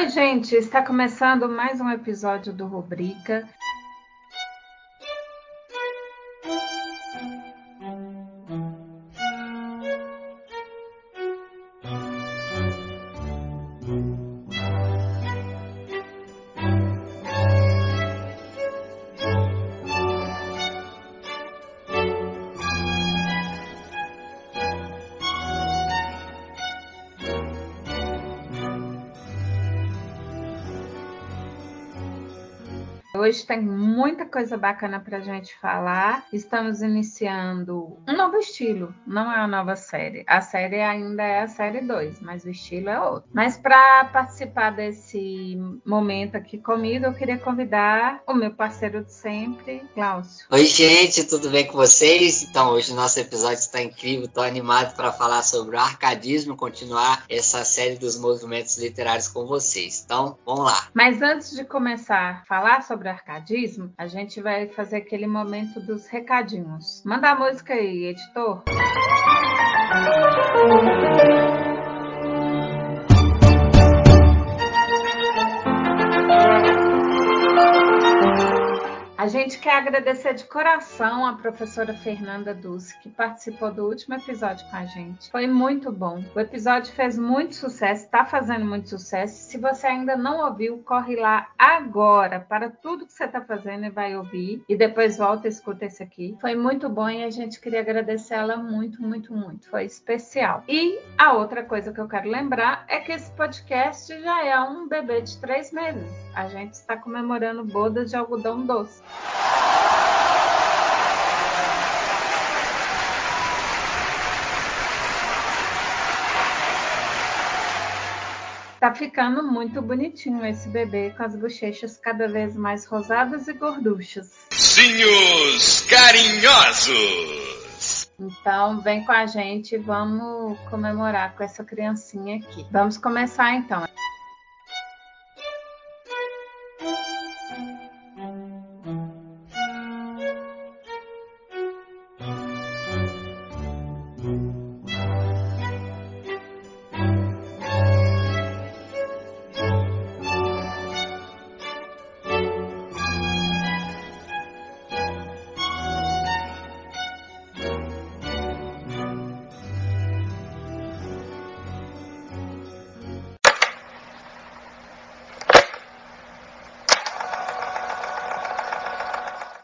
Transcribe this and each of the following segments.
Oi, gente, está começando mais um episódio do Rubrica. Hoje tem muita coisa bacana para a gente falar. Estamos iniciando um novo estilo, não é uma nova série. A série ainda é a série 2, mas o estilo é outro. Mas para participar desse momento aqui comigo, eu queria convidar o meu parceiro de sempre, Cláudio. Oi, gente, tudo bem com vocês? Então, hoje o nosso episódio está incrível, estou animado para falar sobre o arcadismo, continuar essa série dos movimentos literários com vocês. Então, vamos lá. Mas antes de começar a falar sobre arcadismo, a gente vai fazer aquele momento dos recadinhos. Manda a música aí, editor. A gente quer agradecer de coração a professora Fernanda Dulce, que participou do último episódio com a gente. Foi muito bom. O episódio fez muito sucesso, está fazendo muito sucesso. Se você ainda não ouviu, corre lá agora para tudo que você está fazendo e vai ouvir. E depois volta e escuta esse aqui. Foi muito bom e a gente queria agradecer ela muito, muito, muito. Foi especial. E a outra coisa que eu quero lembrar é que esse podcast já é um bebê de três meses. A gente está comemorando bodas de algodão doce. Tá ficando muito bonitinho esse bebê com as bochechas cada vez mais rosadas e gorduchas. Ursinhos carinhosos! Então vem com a gente e vamos comemorar com essa criancinha aqui. Vamos começar então.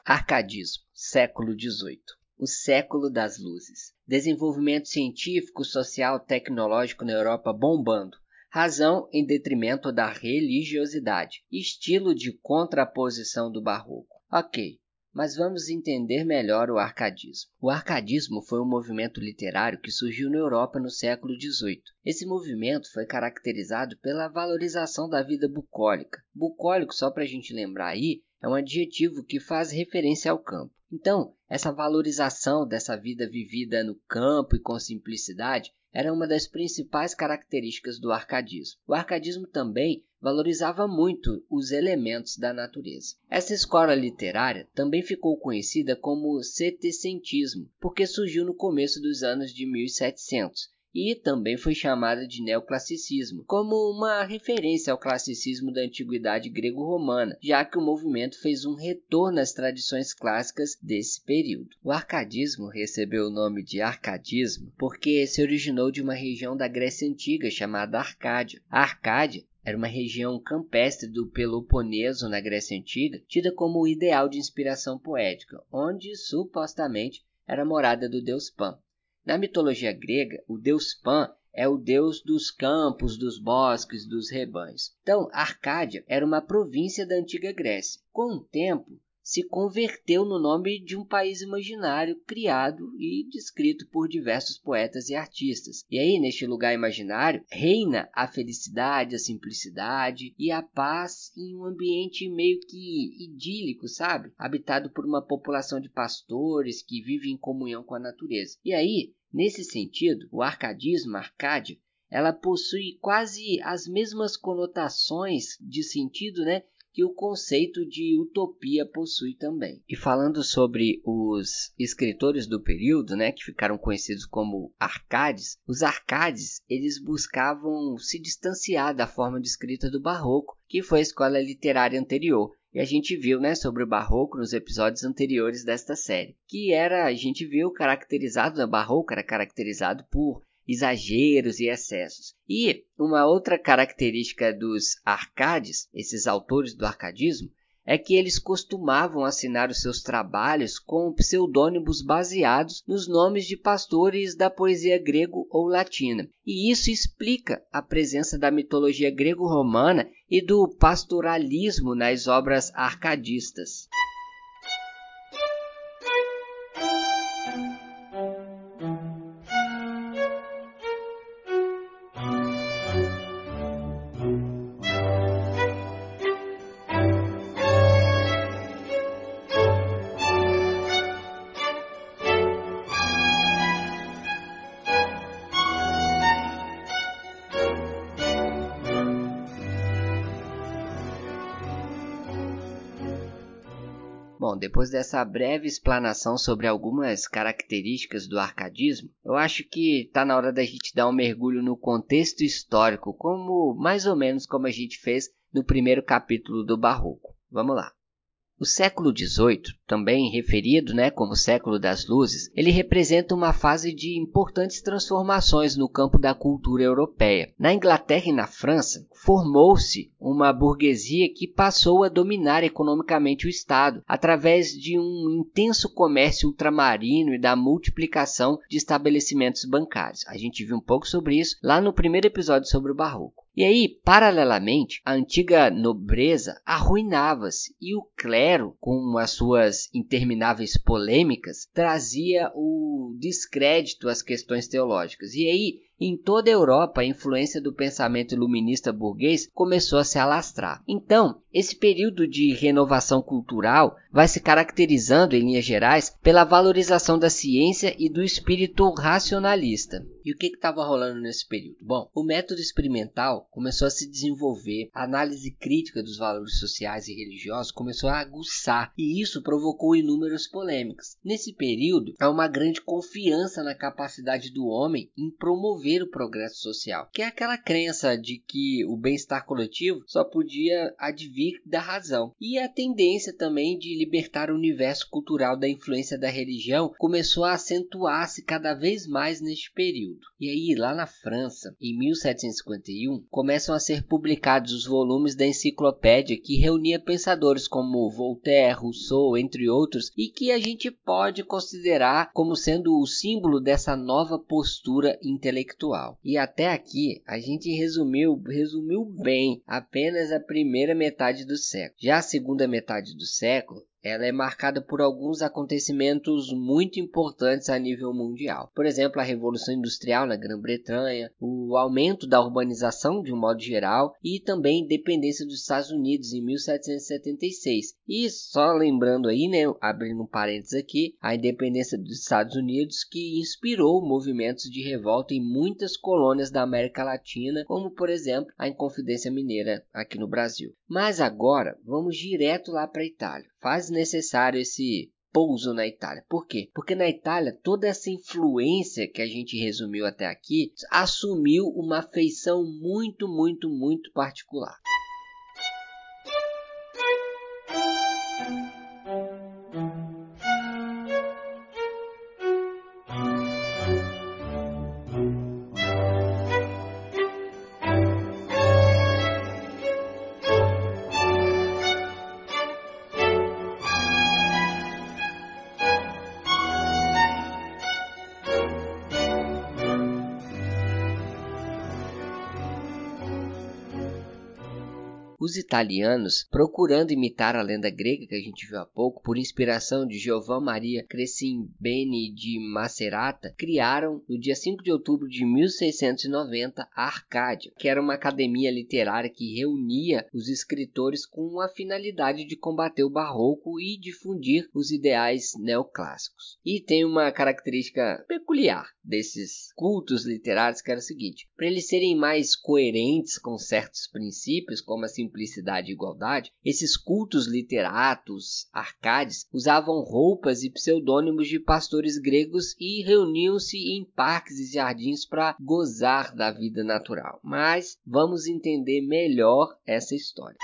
Arcadismo, século XVIII. O século das luzes. Desenvolvimento científico, social, tecnológico na Europa bombando. Razão em detrimento da religiosidade. Estilo de contraposição do barroco. Ok, mas vamos entender melhor o arcadismo. O arcadismo foi um movimento literário que surgiu na Europa no século XVIII. Esse movimento foi caracterizado pela valorização da vida bucólica. Bucólico, só para a gente lembrar aí, é um adjetivo que faz referência ao campo. Então, essa valorização dessa vida vivida no campo e com simplicidade era uma das principais características do arcadismo. O arcadismo também valorizava muito os elementos da natureza. Essa escola literária também ficou conhecida como setecentismo, porque surgiu no começo dos anos de 1700 e também foi chamada de neoclassicismo, como uma referência ao classicismo da antiguidade grego-romana, já que o movimento fez um retorno às tradições clássicas desse período. O arcadismo recebeu o nome de arcadismo porque se originou de uma região da Grécia Antiga chamada Arcádia. A Arcádia era uma região campestre do Peloponeso na Grécia Antiga, tida como o ideal de inspiração poética, onde supostamente era morada do deus Pan. Na mitologia grega, o deus Pan é o deus dos campos, dos bosques, dos rebanhos. Então, Arcádia era uma província da antiga Grécia. Com o tempo, se converteu no nome de um país imaginário criado e descrito por diversos poetas e artistas. E aí, neste lugar imaginário, reina a felicidade, a simplicidade e a paz em um ambiente meio que idílico, sabe? Habitado por uma população de pastores que vive em comunhão com a natureza. E aí, nesse sentido, o arcadismo, Arcádia, ela possui quase as mesmas conotações de sentido, né? que o conceito de utopia possui também. E falando sobre os escritores do período, né, que ficaram conhecidos como arcades, os arcades eles buscavam se distanciar da forma de escrita do barroco, que foi a escola literária anterior, e a gente viu, né, sobre o barroco nos episódios anteriores desta série, que era, a gente viu caracterizado, o barroco era caracterizado por exageros e excessos. E uma outra característica dos arcades, esses autores do arcadismo, é que eles costumavam assinar os seus trabalhos com pseudônimos baseados nos nomes de pastores da poesia grego ou latina. E isso explica a presença da mitologia grego-romana e do pastoralismo nas obras arcadistas. Bom, depois dessa breve explanação sobre algumas características do arcadismo, eu acho que está na hora da gente dar um mergulho no contexto histórico, como mais ou menos como a gente fez no primeiro capítulo do Barroco. Vamos lá. O século XVIII, também referido né, como século das luzes, ele representa uma fase de importantes transformações no campo da cultura europeia. Na Inglaterra e na França, formou-se uma burguesia que passou a dominar economicamente o Estado através de um intenso comércio ultramarino e da multiplicação de estabelecimentos bancários. A gente viu um pouco sobre isso lá no primeiro episódio sobre o Barroco. E aí, paralelamente, a antiga nobreza arruinava-se e o clero, com as suas intermináveis polêmicas, trazia o descrédito às questões teológicas. E aí, em toda a Europa, a influência do pensamento iluminista burguês começou a se alastrar. Então, esse período de renovação cultural vai se caracterizando, em linhas gerais, pela valorização da ciência e do espírito racionalista. E o que estava rolando nesse período? Bom, o método experimental começou a se desenvolver, a análise crítica dos valores sociais e religiosos começou a aguçar, e isso provocou inúmeras polêmicas. Nesse período, há uma grande confiança na capacidade do homem em promover o progresso social, que é aquela crença de que o bem-estar coletivo só podia advir da razão. E a tendência também de libertar o universo cultural da influência da religião começou a acentuar-se cada vez mais neste período. E aí, lá na França, em 1751, começam a ser publicados os volumes da enciclopédia que reunia pensadores como Voltaire, Rousseau, entre outros, e que a gente pode considerar como sendo o símbolo dessa nova postura intelectual. E até aqui a gente resumiu, resumiu bem apenas a primeira metade do século. Já a segunda metade do século ela é marcada por alguns acontecimentos muito importantes a nível mundial. Por exemplo, a Revolução Industrial na Grã-Bretanha, o aumento da urbanização de um modo geral e também a independência dos Estados Unidos em 1776. E só lembrando aí, né, abrindo um parênteses aqui, a independência dos Estados Unidos que inspirou movimentos de revolta em muitas colônias da América Latina, como por exemplo a Inconfidência Mineira aqui no Brasil. Mas agora vamos direto lá para a Itália. Faz necessário esse pouso na Itália. Por quê? Porque na Itália toda essa influência que a gente resumiu até aqui assumiu uma feição muito, muito, muito particular. Italianos, procurando imitar a lenda grega que a gente viu há pouco, por inspiração de Giovan Maria Crescimbeni de Macerata, criaram no dia 5 de outubro de 1690 a Arcádia, que era uma academia literária que reunia os escritores com a finalidade de combater o barroco e difundir os ideais neoclássicos. E tem uma característica peculiar desses cultos literários que era o seguinte: para eles serem mais coerentes com certos princípios, como a simplicidade simplicidade e igualdade, esses cultos literatos, arcades, usavam roupas e pseudônimos de pastores gregos e reuniam-se em parques e jardins para gozar da vida natural. Mas vamos entender melhor essa história.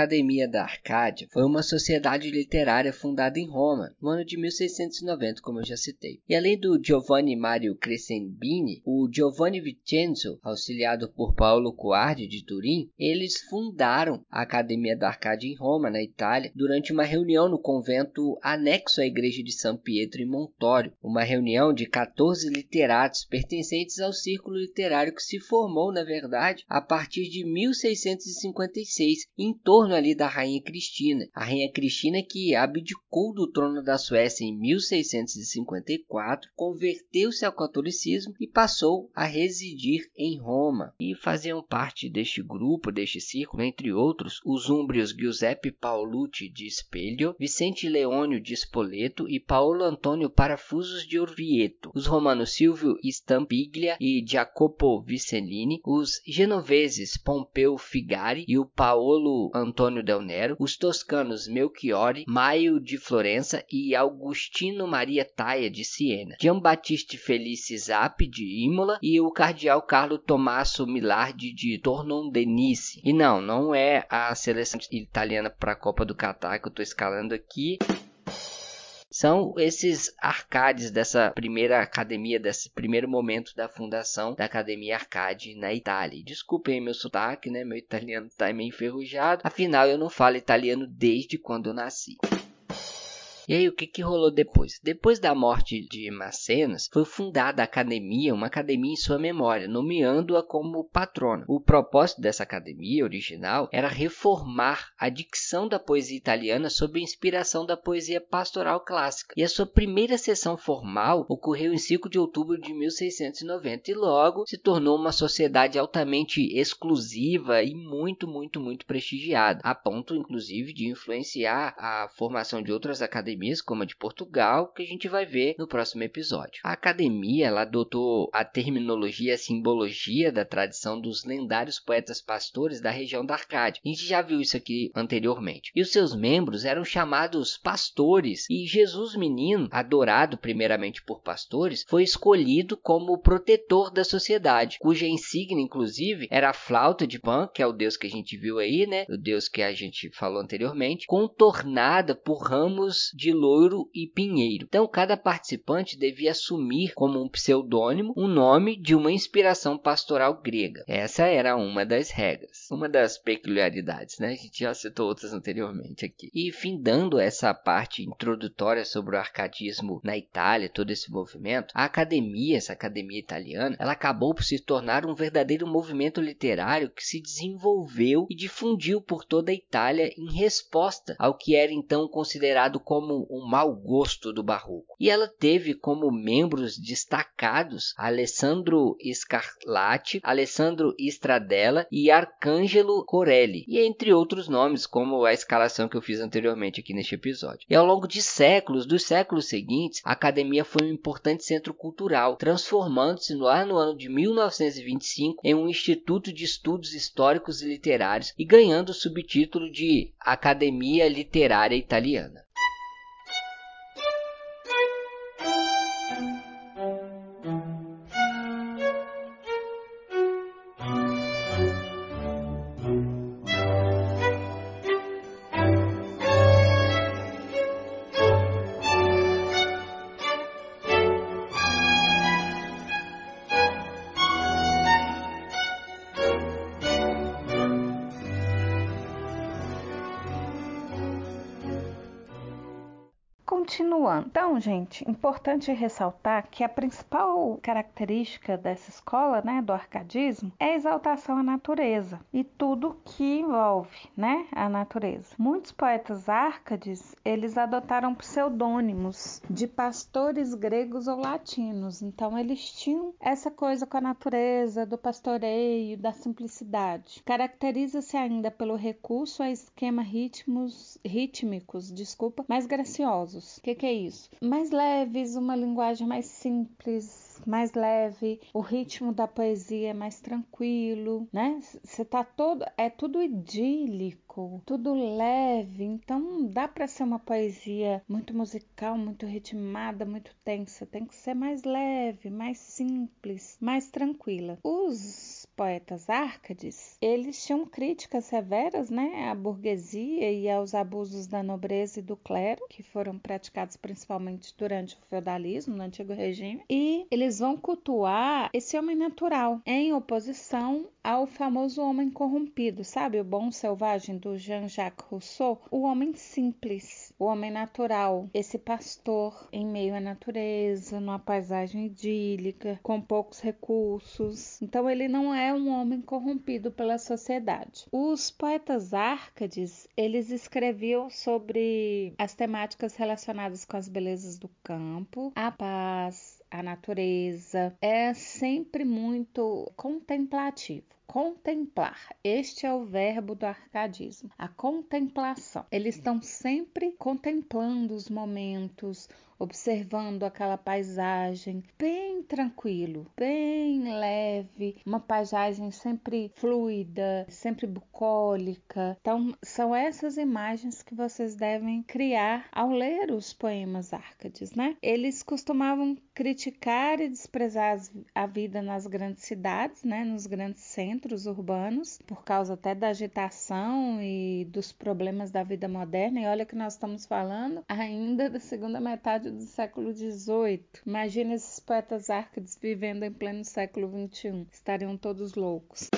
Academia da Arcádia foi uma sociedade literária fundada em Roma no ano de 1690, como eu já citei. E além do Giovanni Mario Crescembini, o Giovanni Vincenzo, auxiliado por Paulo Coardi de Turim, eles fundaram a Academia da Arcádia em Roma, na Itália, durante uma reunião no convento anexo à igreja de São Pietro em Montório, uma reunião de 14 literatos pertencentes ao círculo literário que se formou, na verdade, a partir de 1656, em torno torno ali da rainha Cristina. A rainha Cristina que abdicou do trono da Suécia em 1654, converteu-se ao catolicismo e passou a residir em Roma. E faziam parte deste grupo, deste círculo, entre outros, os úmbrios Giuseppe Paolucci de Espelho, Vicente Leônio de Spoleto e Paulo Antônio Parafusos de Orvieto, os romanos Silvio Stampiglia e Jacopo Vicellini, os genoveses Pompeu Figari e o Paolo Antônio Antônio Del Nero, os toscanos Melchiori, Maio de Florença e Augustino Maria Taia de Siena, Giambattista Felice Zap de Imola e o cardeal Carlo Tommaso Milardi de Tornondenice. E não, não é a seleção italiana para a Copa do Catar que eu estou escalando aqui são esses arcades dessa primeira academia, desse primeiro momento da fundação da Academia Arcade na Itália. Desculpem meu sotaque, né? Meu italiano está meio enferrujado. Afinal, eu não falo italiano desde quando eu nasci. E aí, o que, que rolou depois? Depois da morte de Macenas, foi fundada a academia, uma academia em sua memória, nomeando-a como patrona. O propósito dessa academia original era reformar a dicção da poesia italiana sob a inspiração da poesia pastoral clássica. E a sua primeira sessão formal ocorreu em 5 de outubro de 1690 e logo se tornou uma sociedade altamente exclusiva e muito, muito, muito prestigiada, a ponto inclusive de influenciar a formação de outras academias academias, como a de Portugal, que a gente vai ver no próximo episódio. A academia ela adotou a terminologia e a simbologia da tradição dos lendários poetas pastores da região da Arcádia. A gente já viu isso aqui anteriormente. E os seus membros eram chamados pastores, e Jesus menino, adorado primeiramente por pastores, foi escolhido como protetor da sociedade, cuja insígnia inclusive era a flauta de Pan, que é o deus que a gente viu aí, né? O deus que a gente falou anteriormente, contornada por ramos de loiro e pinheiro. Então, cada participante devia assumir como um pseudônimo o nome de uma inspiração pastoral grega. Essa era uma das regras, uma das peculiaridades, né? A gente já citou outras anteriormente aqui. E findando essa parte introdutória sobre o arcadismo na Itália, todo esse movimento, a academia, essa academia italiana, ela acabou por se tornar um verdadeiro movimento literário que se desenvolveu e difundiu por toda a Itália em resposta ao que era então considerado como um mau gosto do barroco. E ela teve como membros destacados Alessandro Scarlatti, Alessandro Stradella e Arcangelo Corelli, e entre outros nomes, como a escalação que eu fiz anteriormente aqui neste episódio. E ao longo de séculos, dos séculos seguintes, a academia foi um importante centro cultural, transformando-se lá no ano de 1925 em um instituto de estudos históricos e literários e ganhando o subtítulo de Academia Literária Italiana. Então, gente, importante ressaltar que a principal característica dessa escola, né, do arcadismo, é a exaltação à natureza e tudo que envolve, né, a natureza. Muitos poetas árcades, eles adotaram pseudônimos de pastores gregos ou latinos. Então, eles tinham essa coisa com a natureza, do pastoreio, da simplicidade. Caracteriza-se ainda pelo recurso a esquema ritmos, rítmicos, desculpa, mais graciosos o que, que é isso? Mais leves, uma linguagem mais simples, mais leve, o ritmo da poesia é mais tranquilo, né? Você tá todo, é tudo idílico, tudo leve, então dá para ser uma poesia muito musical, muito ritmada, muito tensa, tem que ser mais leve, mais simples, mais tranquila. Os poetas árcades, eles tinham críticas severas, né, à burguesia e aos abusos da nobreza e do clero, que foram praticados principalmente durante o feudalismo, no antigo regime, e eles vão cultuar esse homem natural, em oposição ao famoso homem corrompido, sabe? O bom selvagem do Jean-Jacques Rousseau, o homem simples, o homem natural, esse pastor em meio à natureza, numa paisagem idílica, com poucos recursos. Então ele não é um homem corrompido pela sociedade. Os poetas árcades, eles escreviam sobre as temáticas relacionadas com as belezas do campo, a paz, a natureza, é sempre muito contemplativo. Contemplar. Este é o verbo do arcadismo. A contemplação. Eles estão sempre contemplando os momentos, observando aquela paisagem bem tranquilo, bem leve, uma paisagem sempre fluida, sempre bucólica. Então, são essas imagens que vocês devem criar ao ler os poemas Árcades, né? Eles costumavam criticar e desprezar a vida nas grandes cidades, né, nos grandes centros urbanos, por causa até da agitação e dos problemas da vida moderna. E olha que nós estamos falando ainda da segunda metade do século XVIII. Imagina esses poetas árcades vivendo em pleno século XXI. Estariam todos loucos.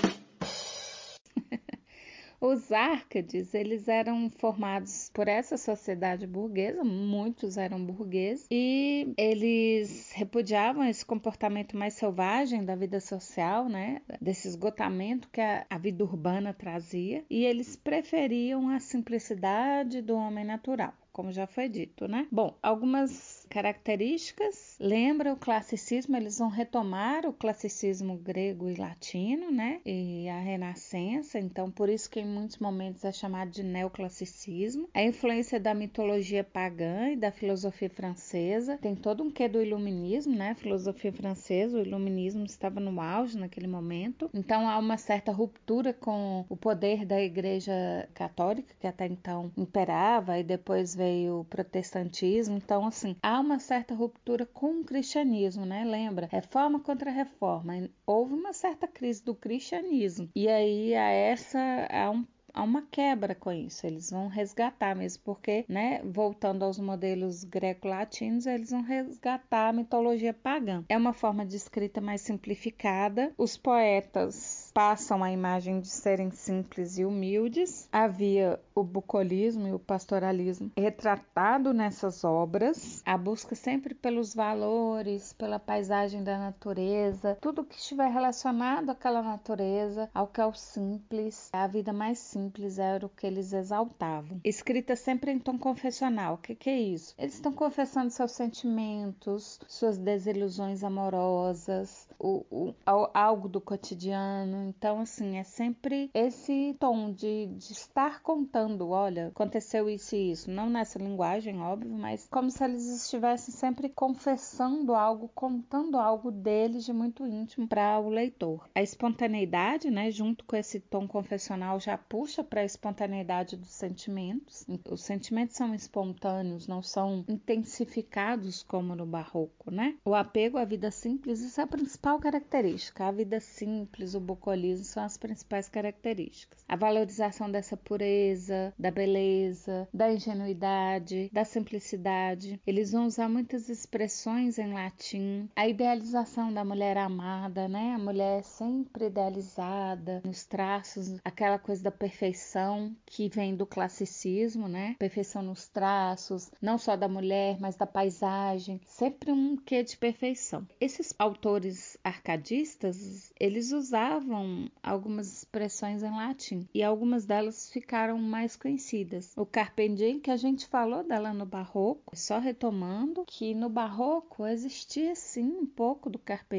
Os Árcades, eles eram formados por essa sociedade burguesa, muitos eram burgueses, e eles repudiavam esse comportamento mais selvagem da vida social, né, desse esgotamento que a, a vida urbana trazia, e eles preferiam a simplicidade do homem natural como já foi dito, né? Bom, algumas características lembra o classicismo, eles vão retomar o classicismo grego e latino, né? E a renascença, então por isso que em muitos momentos é chamado de neoclassicismo. A influência da mitologia pagã e da filosofia francesa, tem todo um quê do iluminismo, né? Filosofia francesa, o iluminismo estava no auge naquele momento. Então há uma certa ruptura com o poder da igreja católica que até então imperava e depois veio o protestantismo. Então, assim, há uma certa ruptura com o cristianismo, né? Lembra? Reforma contra reforma. Houve uma certa crise do cristianismo. E aí, a essa, há um há uma quebra com isso. Eles vão resgatar mesmo, porque, né, voltando aos modelos greco-latinos, eles vão resgatar a mitologia pagã. É uma forma de escrita mais simplificada. Os poetas passam a imagem de serem simples e humildes. Havia o bucolismo e o pastoralismo retratado nessas obras, a busca sempre pelos valores, pela paisagem da natureza, tudo que estiver relacionado àquela natureza, ao que é o simples, a vida mais simples era o que eles exaltavam. Escrita sempre em tom confessional. O que, que é isso? Eles estão confessando seus sentimentos, suas desilusões amorosas, o, o, algo do cotidiano então, assim, é sempre esse tom de, de estar contando: olha, aconteceu isso e isso. Não nessa linguagem, óbvio, mas como se eles estivessem sempre confessando algo, contando algo deles de muito íntimo para o leitor. A espontaneidade, né, junto com esse tom confessional, já puxa para a espontaneidade dos sentimentos. Os sentimentos são espontâneos, não são intensificados como no barroco, né? O apego à vida simples, isso é a principal característica. A vida simples, o buco alcoolismo são as principais características. A valorização dessa pureza, da beleza, da ingenuidade, da simplicidade. Eles vão usar muitas expressões em latim. A idealização da mulher amada, né? A mulher sempre idealizada nos traços, aquela coisa da perfeição que vem do classicismo, né? Perfeição nos traços, não só da mulher, mas da paisagem, sempre um quê de perfeição. Esses autores arcadistas, eles usavam algumas expressões em latim e algumas delas ficaram mais conhecidas. O carpe que a gente falou dela no barroco, só retomando que no barroco existia sim um pouco do carpe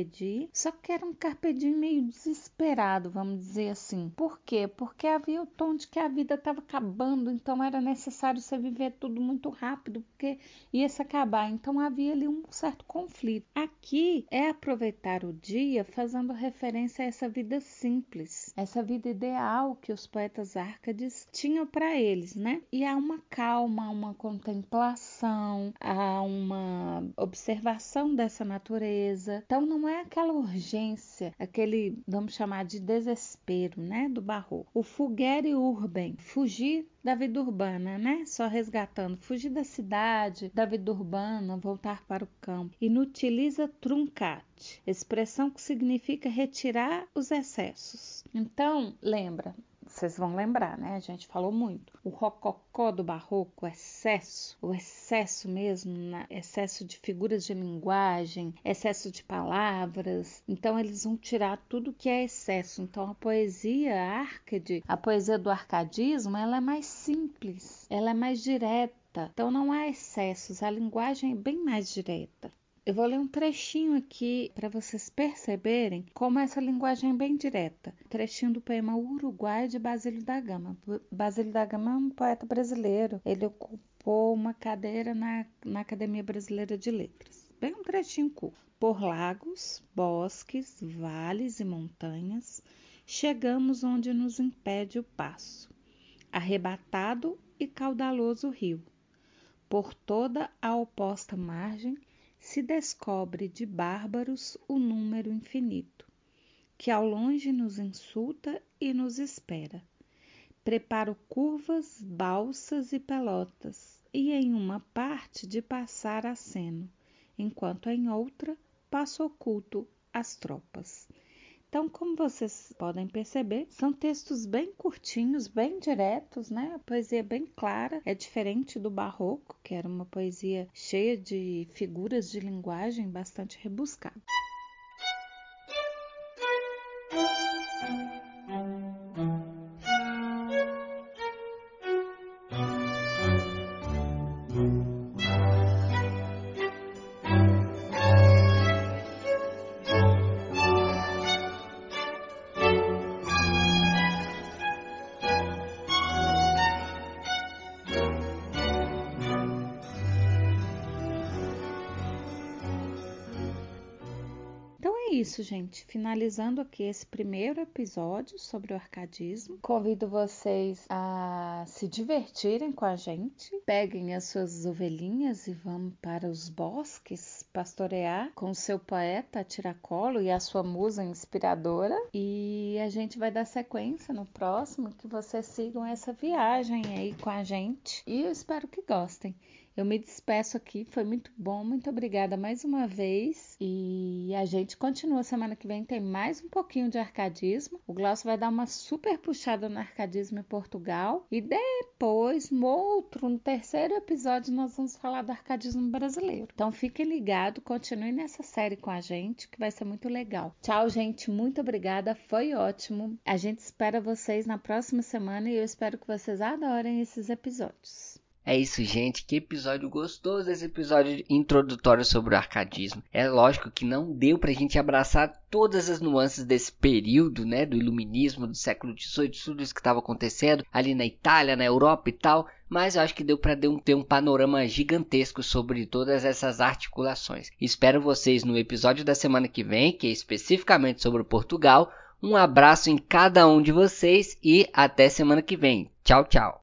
só que era um carpe meio desesperado, vamos dizer assim. Por quê? Porque havia o tom de que a vida estava acabando, então era necessário você viver tudo muito rápido, porque ia se acabar. Então havia ali um certo conflito. Aqui é aproveitar o dia fazendo referência a essa vida simples, essa vida ideal que os poetas árcades tinham para eles, né? E há uma calma, uma contemplação, há uma observação dessa natureza. Então não é aquela urgência, aquele, vamos chamar de desespero, né, do barroco. O fugere urbem, fugir da vida urbana, né? Só resgatando, fugir da cidade, da vida urbana, voltar para o campo. Inutiliza truncate, expressão que significa retirar os excessos. Então, lembra, vocês vão lembrar, né? A gente falou muito. O rococó do barroco, o excesso, o excesso mesmo, excesso de figuras de linguagem, excesso de palavras. Então eles vão tirar tudo que é excesso. Então a poesia arcade, a poesia do arcadismo, ela é mais simples, ela é mais direta. Então não há excessos, a linguagem é bem mais direta. Eu vou ler um trechinho aqui para vocês perceberem como essa linguagem é bem direta. trechinho do poema Uruguai de Basílio da Gama. Basílio da Gama é um poeta brasileiro. Ele ocupou uma cadeira na, na Academia Brasileira de Letras. Bem um trechinho curto. Por lagos, bosques, vales e montanhas, chegamos onde nos impede o passo. Arrebatado e caudaloso rio. Por toda a oposta margem, se descobre de bárbaros o número infinito, que ao longe nos insulta e nos espera. Preparo curvas, balsas e pelotas, e em uma parte de passar aceno, enquanto em outra passo oculto as tropas. Então, como vocês podem perceber, são textos bem curtinhos, bem diretos, né? A poesia é bem clara, é diferente do barroco, que era uma poesia cheia de figuras de linguagem bastante rebuscada. Isso, gente. Finalizando aqui esse primeiro episódio sobre o arcadismo. Convido vocês a se divertirem com a gente. Peguem as suas ovelhinhas e vamos para os bosques pastorear com o seu poeta tiracolo e a sua musa inspiradora. E a gente vai dar sequência no próximo, que vocês sigam essa viagem aí com a gente. E eu espero que gostem. Eu me despeço aqui, foi muito bom, muito obrigada mais uma vez. E a gente continua semana que vem, tem mais um pouquinho de arcadismo. O Glaucio vai dar uma super puxada no arcadismo em Portugal. E depois, no outro, no terceiro episódio, nós vamos falar do arcadismo brasileiro. Então fiquem ligados, continue nessa série com a gente, que vai ser muito legal. Tchau, gente, muito obrigada, foi ótimo. A gente espera vocês na próxima semana e eu espero que vocês adorem esses episódios. É isso, gente. Que episódio gostoso esse episódio introdutório sobre o arcadismo. É lógico que não deu pra gente abraçar todas as nuances desse período, né, do iluminismo do século XVIII, tudo isso que estava acontecendo ali na Itália, na Europa e tal, mas eu acho que deu para ter um panorama gigantesco sobre todas essas articulações. Espero vocês no episódio da semana que vem, que é especificamente sobre Portugal. Um abraço em cada um de vocês e até semana que vem. Tchau, tchau.